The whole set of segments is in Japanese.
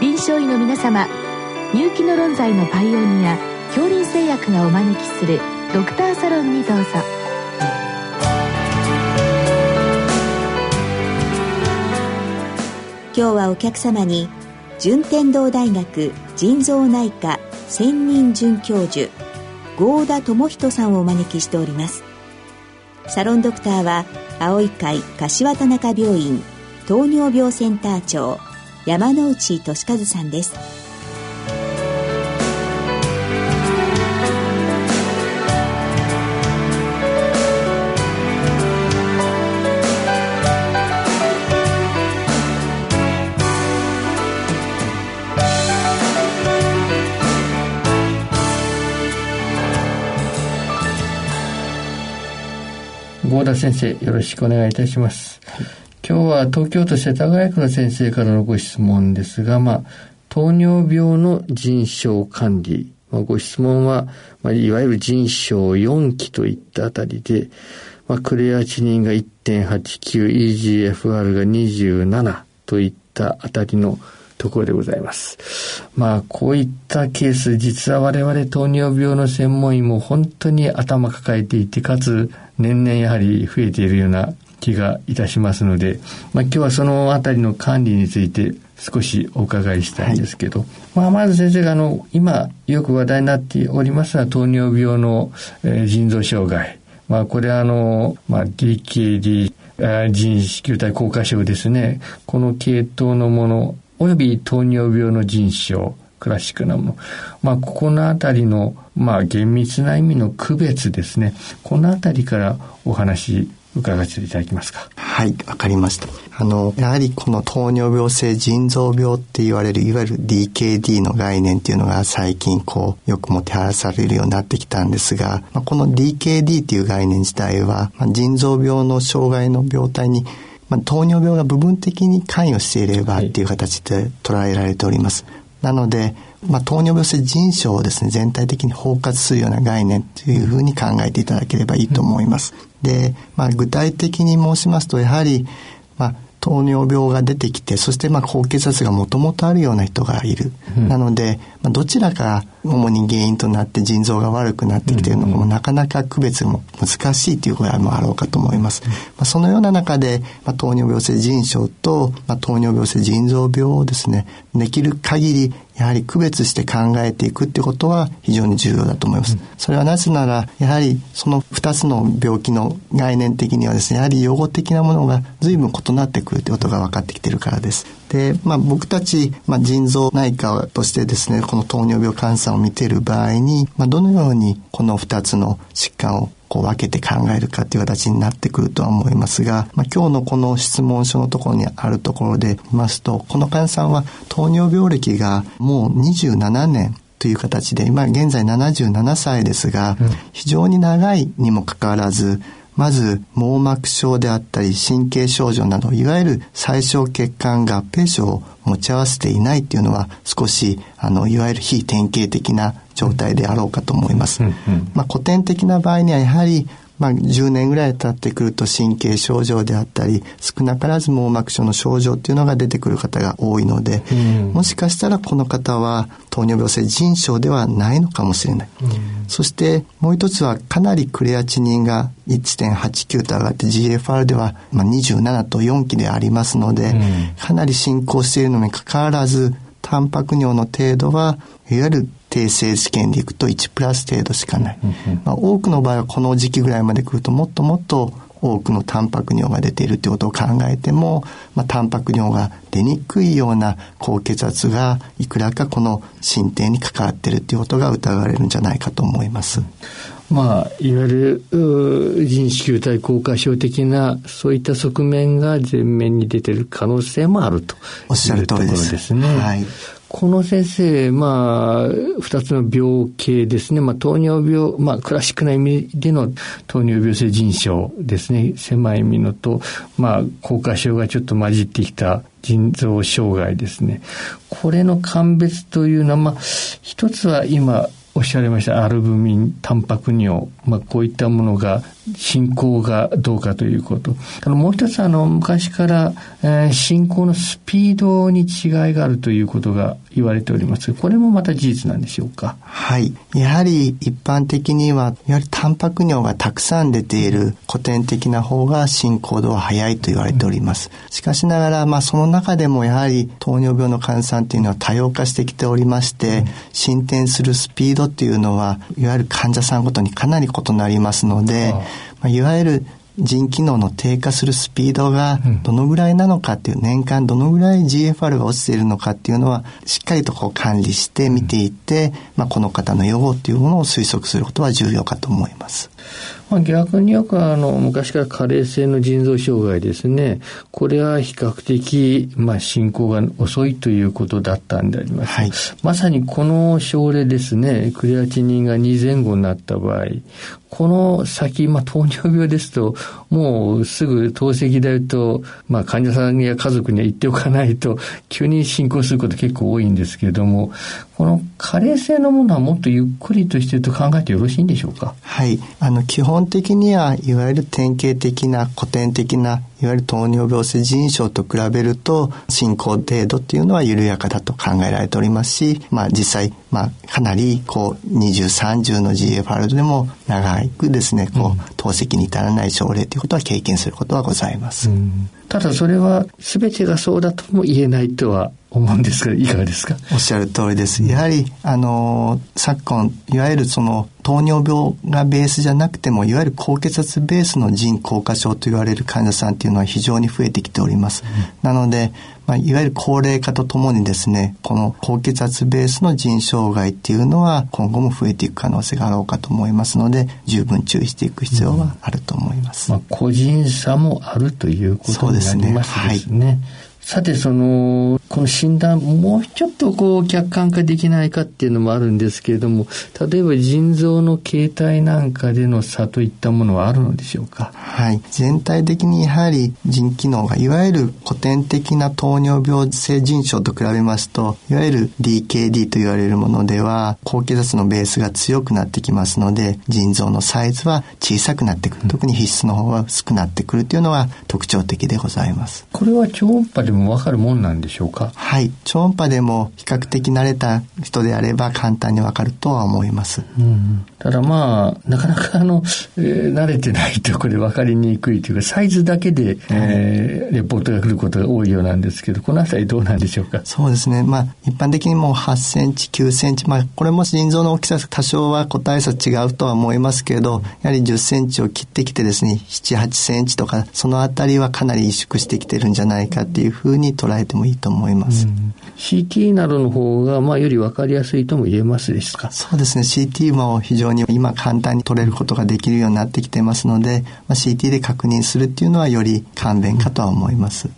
臨床医の皆様入気の論剤のパイオニア恐林製薬がお招きするドクターサロンにどうぞ。今日はお客様に順天堂大学腎臓内科専任准教授合田智人さんをお招きしております。サロンドクターは青い会柏田中病院糖尿病センター長山内俊和さんです合田先生、よろしくお願いいたします。今日は東京都世田谷区の先生からのご質問ですが、まあ、糖尿病の腎症管理。まあ、ご質問は、まあ、いわゆる腎症4期といったあたりで、まあ、クレアチニンが1.89、EGFR が27といったあたりのところでございます。まあ、こういったケース、実は我々糖尿病の専門医も本当に頭抱えていて、かつ年々やはり増えているような気がいたしますので、まあ、今日はそのあたりの管理について少しお伺いしたいんですけど、はい、まあ、まず先生があの今よく話題になっておりますのは糖尿病の、えー、腎臓障害まあ、これはあの、まあ、DKD 腎子球体硬化症ですねこの系統のものおよび糖尿病の腎症クラシックなもの。まあ、ここのあたりの、まあ、厳密な意味の区別ですね。このあたりからお話伺わせていただきますか？はい、わかりました。あの、やはりこの糖尿病性腎臓病って言われる、いわゆる DKD の概念っていうのが最近こう、よくもてはらされるようになってきたんですが、まあ、この DKD っていう概念自体は、まあ、腎臓病の障害の病態にまあ、糖尿病が部分的に関与していればっていう形で捉えられております。なので、まあ、糖尿病性腎症をですね、全体的に包括するような概念というふうに考えていただければいいと思います。で、まあ、具体的に申しますと、やはり、まあ、糖尿病が出てきて、そしてまあ高血圧がもともとあるような人がいる。うん、なので、まあ、どちらか主に原因となって腎臓が悪くなってきているのも、なかなか区別も難しいという場合もあろうかと思います。まあ、そのような中で、まあ、糖尿病性腎症と、まあ、糖尿病性腎臓病をですね、できる限りやはり区別して考えていくってことは非常に重要だと思います。それはなぜなら、やはりその2つの病気の概念的にはですね、やはり予後的なものが随分異なってくるということが分かってきているからです。で、まあ僕たち、まあ腎臓内科としてですね、この糖尿病患者さんを見ている場合に、まあどのようにこの2つの疾患をこう分けて考えるかという形になってくるとは思いますが、まあ、今日のこの質問書のところにあるところで見ますと、この患者さんは糖尿病歴がもう27年という形で、今現在77歳ですが、非常に長いにもかかわらず、まず網膜症であったり神経症状などいわゆる最小血管合併症を持ち合わせていないっていうのは少しあのいわゆる非典型的な状態であろうかと思います。まあ、古典的な場合にはやはりまあ、10年ぐらい経ってくると神経症状であったり少なからず網膜症の症状っていうのが出てくる方が多いので、うん、もしかしたらこの方は糖尿病性腎症ではないのかもしれない、うん、そしてもう一つはかなりクレアチニンが1.89と上がって GFR ではまあ27と4期でありますので、うん、かなり進行しているのにかかわらずタンパク尿の程度はいわゆる定性試験でいくと1プラス程度しかない。まあ、多くの場合はこの時期ぐらいまで来るともっともっと多くのタンパク尿が出ているということを考えても、まあ、タンパク尿が出にくいような高血圧がいくらかこの進展に関わっているということが疑われるんじゃないかと思います。まあ、いわゆる腎子球体硬化症的なそういった側面が前面に出ている可能性もあるとおっしゃる通りです。ですね。はいこの先生、まあ、二つの病系ですね。まあ、糖尿病、まあ、クラシックな意味での糖尿病性腎症ですね。狭い意味のと、まあ、硬化症がちょっと混じってきた腎臓障害ですね。これの鑑別というのは、まあ、一つは今、おっしゃいましたアルブミン、タンパク尿、まあ、こういったものが進行がどうかということ。あのもう一つあの昔から、えー、進行のスピードに違いがあるということが言われております。これもまた事実なんでしょうか？はい。やはり一般的には、やはりタンパク尿がたくさん出ている古典的な方が進行度は早いと言われております。しかしながら、まあその中でもやはり糖尿病の患者さんっていうのは多様化してきておりまして、進展するスピードっていうのは、いわゆる患者さんごとにかなり異なりますので、まあ、いわゆる腎機能の低下するスピードがどのぐらいなのかっていう、年間どのぐらい GFR が落ちているのかっていうのはしっかりとこう管理して見ていって、まあ、この方の予後っていうものを推測することは重要かと思います。まあ、逆によくあの昔から加齢性の腎臓障害ですね。これは比較的、まあ、進行が遅いということだったんであります、はい、まさにこの症例ですね。クレアチニンが2前後になった場合この先、まあ、糖尿病ですと、もうすぐ透析代と、まあ、患者さんや家族には言っておかないと、急に進行すること結構多いんですけれども、この加齢性のものはもっとゆっくりとしてると考えてよろしいんでしょうか？はい。あの、基本的には、いわゆる典型的な古典的ないわゆる糖尿病性腎症と比べると進行程度っていうのは緩やかだと考えられておりますし、まあ実際、まあかなりこう20、30の GFR でも長くですね、こう、透析に至らない症例ということは経験することはございます。ただそれは全てがそうだとも言えないとは思うんですが、いかがですか？おっしゃる通りです。やはり、あの、昨今、いわゆるその、糖尿病がベースじゃなくても、いわゆる高血圧ベースの腎硬化症と言われる患者さんっていうのは非常に増えてきております。うん、なので、まあ、いわゆる高齢化とともにですね、この高血圧ベースの腎障害っていうのは今後も増えていく可能性があろうかと思いますので、十分注意していく必要はあると思います。うん、まあ、個人差もあるということになりますね。そうですね。はいさて、その、この診断、もうちょっとこう、客観化できないかっていうのもあるんですけれども、例えば腎臓の形態なんかでの差といったものはあるのでしょうか？はい。全体的にやはり腎機能が、いわゆる古典的な糖尿病性腎症と比べますと、いわゆる DKD と言われるものでは、高血圧のベースが強くなってきますので、腎臓のサイズは小さくなってくる。特に皮質の方は薄くなってくるというのが特徴的でございます。これは超音波でもわかるもんなんでしょうか？はい。超音波でも比較的慣れた人であれば簡単にわかるとは思います。うん、ただまあ、なかなかあの、えー、慣れてないとこれ分かりにくいというか、サイズだけで、えー、レポートが来ることが多いようなんですけど、このあたりどうなんでしょうか？そうですね。まあ、一般的にもう8センチ、9センチ、まあ、これも心臓の大きさ多少は個体差違うとは思いますけど、やはり10センチを切ってきてですね、7、8センチとか、そのあたりはかなり萎縮してきてるんじゃないかっていうふうに捉えてもいいと思います。うん、CT などの方が、まあ、より分かりやすいとも言えますですか？そうですね。CT も非常に今簡単に取れることができるようになってきてますので、まあ、CT で確認するっていうのはより簡便かとは思います。うん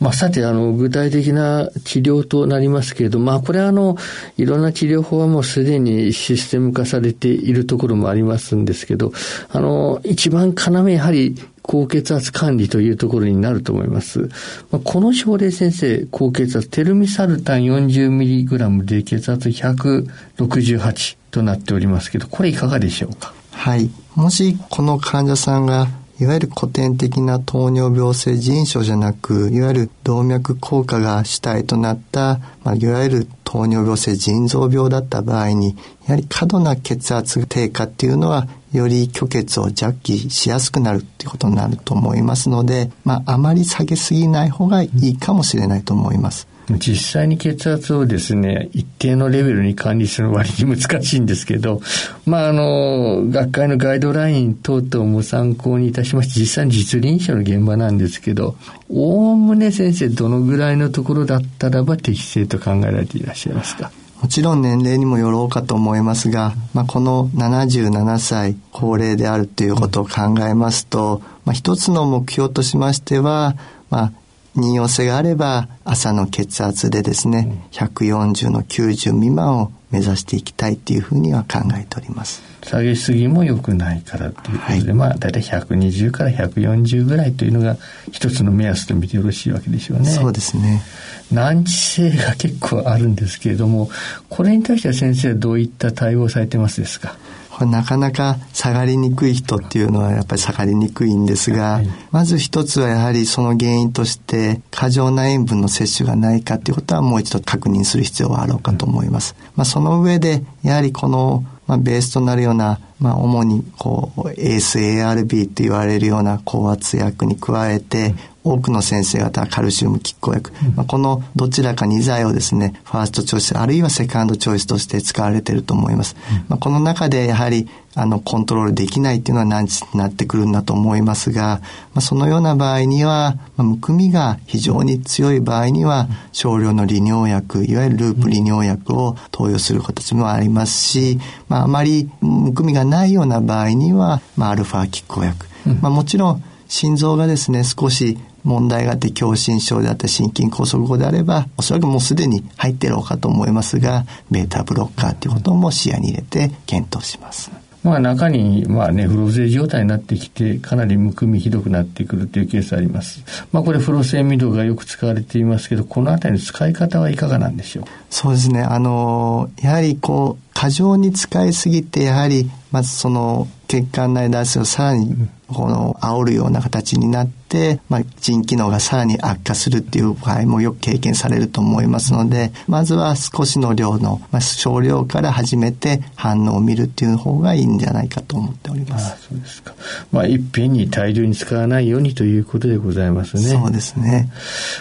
まあ、さて、あの、具体的な治療となりますけれど、まあ、これはあの、いろんな治療法はもうすでにシステム化されているところもありますんですけど、あの、一番要やはり高血圧管理というところになると思います。まあ、この症例先生、高血圧、テルミサルタン 40mg で血圧168となっておりますけど、これいかがでしょうか？はい。もしこの患者さんがいわゆる古典的な糖尿病性腎症じゃなく、いわゆる動脈硬化が主体となった、まあ、いわゆる糖尿病性腎臓病だった場合に、やはり過度な血圧低下っていうのは、より虚血を弱気しやすくなるっていうことになると思いますので、まあ、あまり下げすぎない方がいいかもしれないと思います。実際に血圧をですね、一定のレベルに管理する割に難しいんですけど、まあ、あの、学会のガイドライン等々も参考にいたしまして、実際に実臨床の現場なんですけど、おおむね先生、どのぐらいのところだったらば適正と考えられていらっしゃいますか？もちろん年齢にもよろうかと思いますが、まあ、この77歳高齢であるということを考えますと、まあ、一つの目標としましては、まあ、妊用性があれば朝の血圧でですね、140の90未満を目指していきたいというふうには考えております。下げすぎも良くないからということで、はい、まあ大体120から140ぐらいというのが一つの目安と見てよろしいわけでしょうね。そうですね。難治性が結構あるんですけれども、これに対しては先生はどういった対応されてますですか？ここれなかなか下がりにくい人っていうのはやっぱり下がりにくいんですが、はい、まず一つはやはりその原因として過剰な塩分の摂取がないかっていうことはもう一度確認する必要はあろうかと思います。まあ、その上でやはりこのまあ、ベースとなるような、まあ、主にこう ASARB と言われるような高圧薬に加えて、多くの先生方はカルシウム拮抗薬、うん、まあ、このどちらか2剤をですねファーストチョイスあるいはセカンドチョイスとして使われていると思います、うん、まあ、この中でやはりあのコントロールできないっていうのは何になってくるんだと思いますが、まあ、そのような場合には、まあ、むくみが非常に強い場合には少量の利尿薬いわゆるループ利尿薬を投与する形もありますし、まあ、あまりむくみがないような場合には、まあ、アルファ拮抗薬、まあ、もちろん心臓がですね少し問題があって狭心症であったり心筋梗塞後であればおそらくもうすでに入っているかと思いますがベータブロッカーということも視野に入れて検討します。まあ中に、まあね、フロゼ状態になってきて、かなりむくみひどくなってくるというケースあります。まあこれフロセミドがよく使われていますけど、このあたりの使い方はいかがなんでしょう？そうですね。あの、やはりこう、過剰に使いすぎて、やはり、まずその血管内脱水をさらにこの煽るような形になって、まあ、腎機能がさらに悪化するっていう場合もよく経験されると思いますので、まずは少しの量の、まあ、少量から始めて反応を見るっていう方がいいんじゃないかと思っております。あそうですか。まあ、いっぺんに大量に使わないようにということでございますね。そうですね。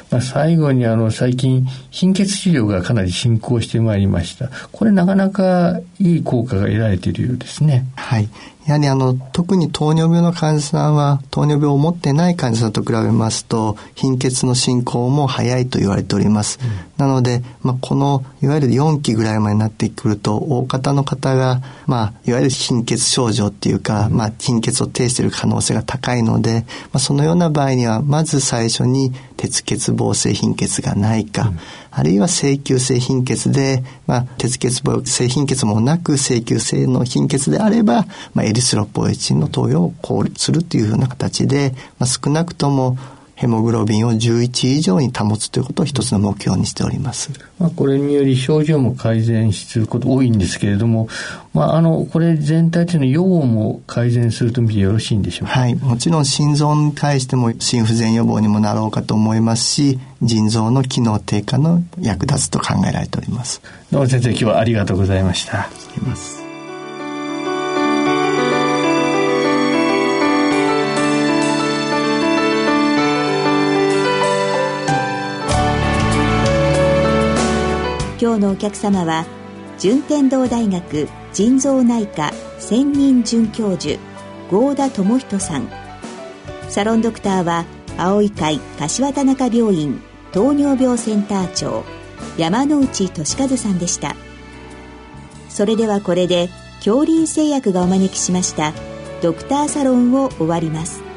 まあ、最後にあの、最近、貧血治療がかなり進行してまいりました。これなかなかいい効果が得られているようですね。はい。やはりあの、特に糖尿病の患者さんは、糖尿病を持ってない患者さんと比べますと、貧血の進行も早いと言われております。うん、なので、まあ、この、いわゆる4期ぐらいまでになってくると、大方の方が、まあ、いわゆる貧血症状っていうか、うん、まあ、貧血を呈している可能性が高いので、まあ、そのような場合には、まず最初に、鉄欠乏性貧血がないか、うんあるいは請求性貧血で、まあ、鉄欠乏性貧血もなく請求性の貧血であれば、まあ、エリスロポエチンの投与を考慮するというふうな形で、まあ、少なくともヘモグロビンを11以上に保つということを一つの目標にしております。まあ、これにより症状も改善すること多いんですけれども、まあ、あの、これ全体というのは予防も改善すると見てよろしいんでしょうか？はい。もちろん心臓に対しても心不全予防にもなろうかと思いますし、腎臓の機能低下の役立つと考えられております。どうも先生、今日はありがとうございました。あります。今日のお客様は順天堂大学腎臓内科専任准教授合田智人さん。サロンドクターは青い会柏田中病院糖尿病センター長山内俊和さんでした。それではこれで恐林製薬がお招きしましたドクターサロンを終わります。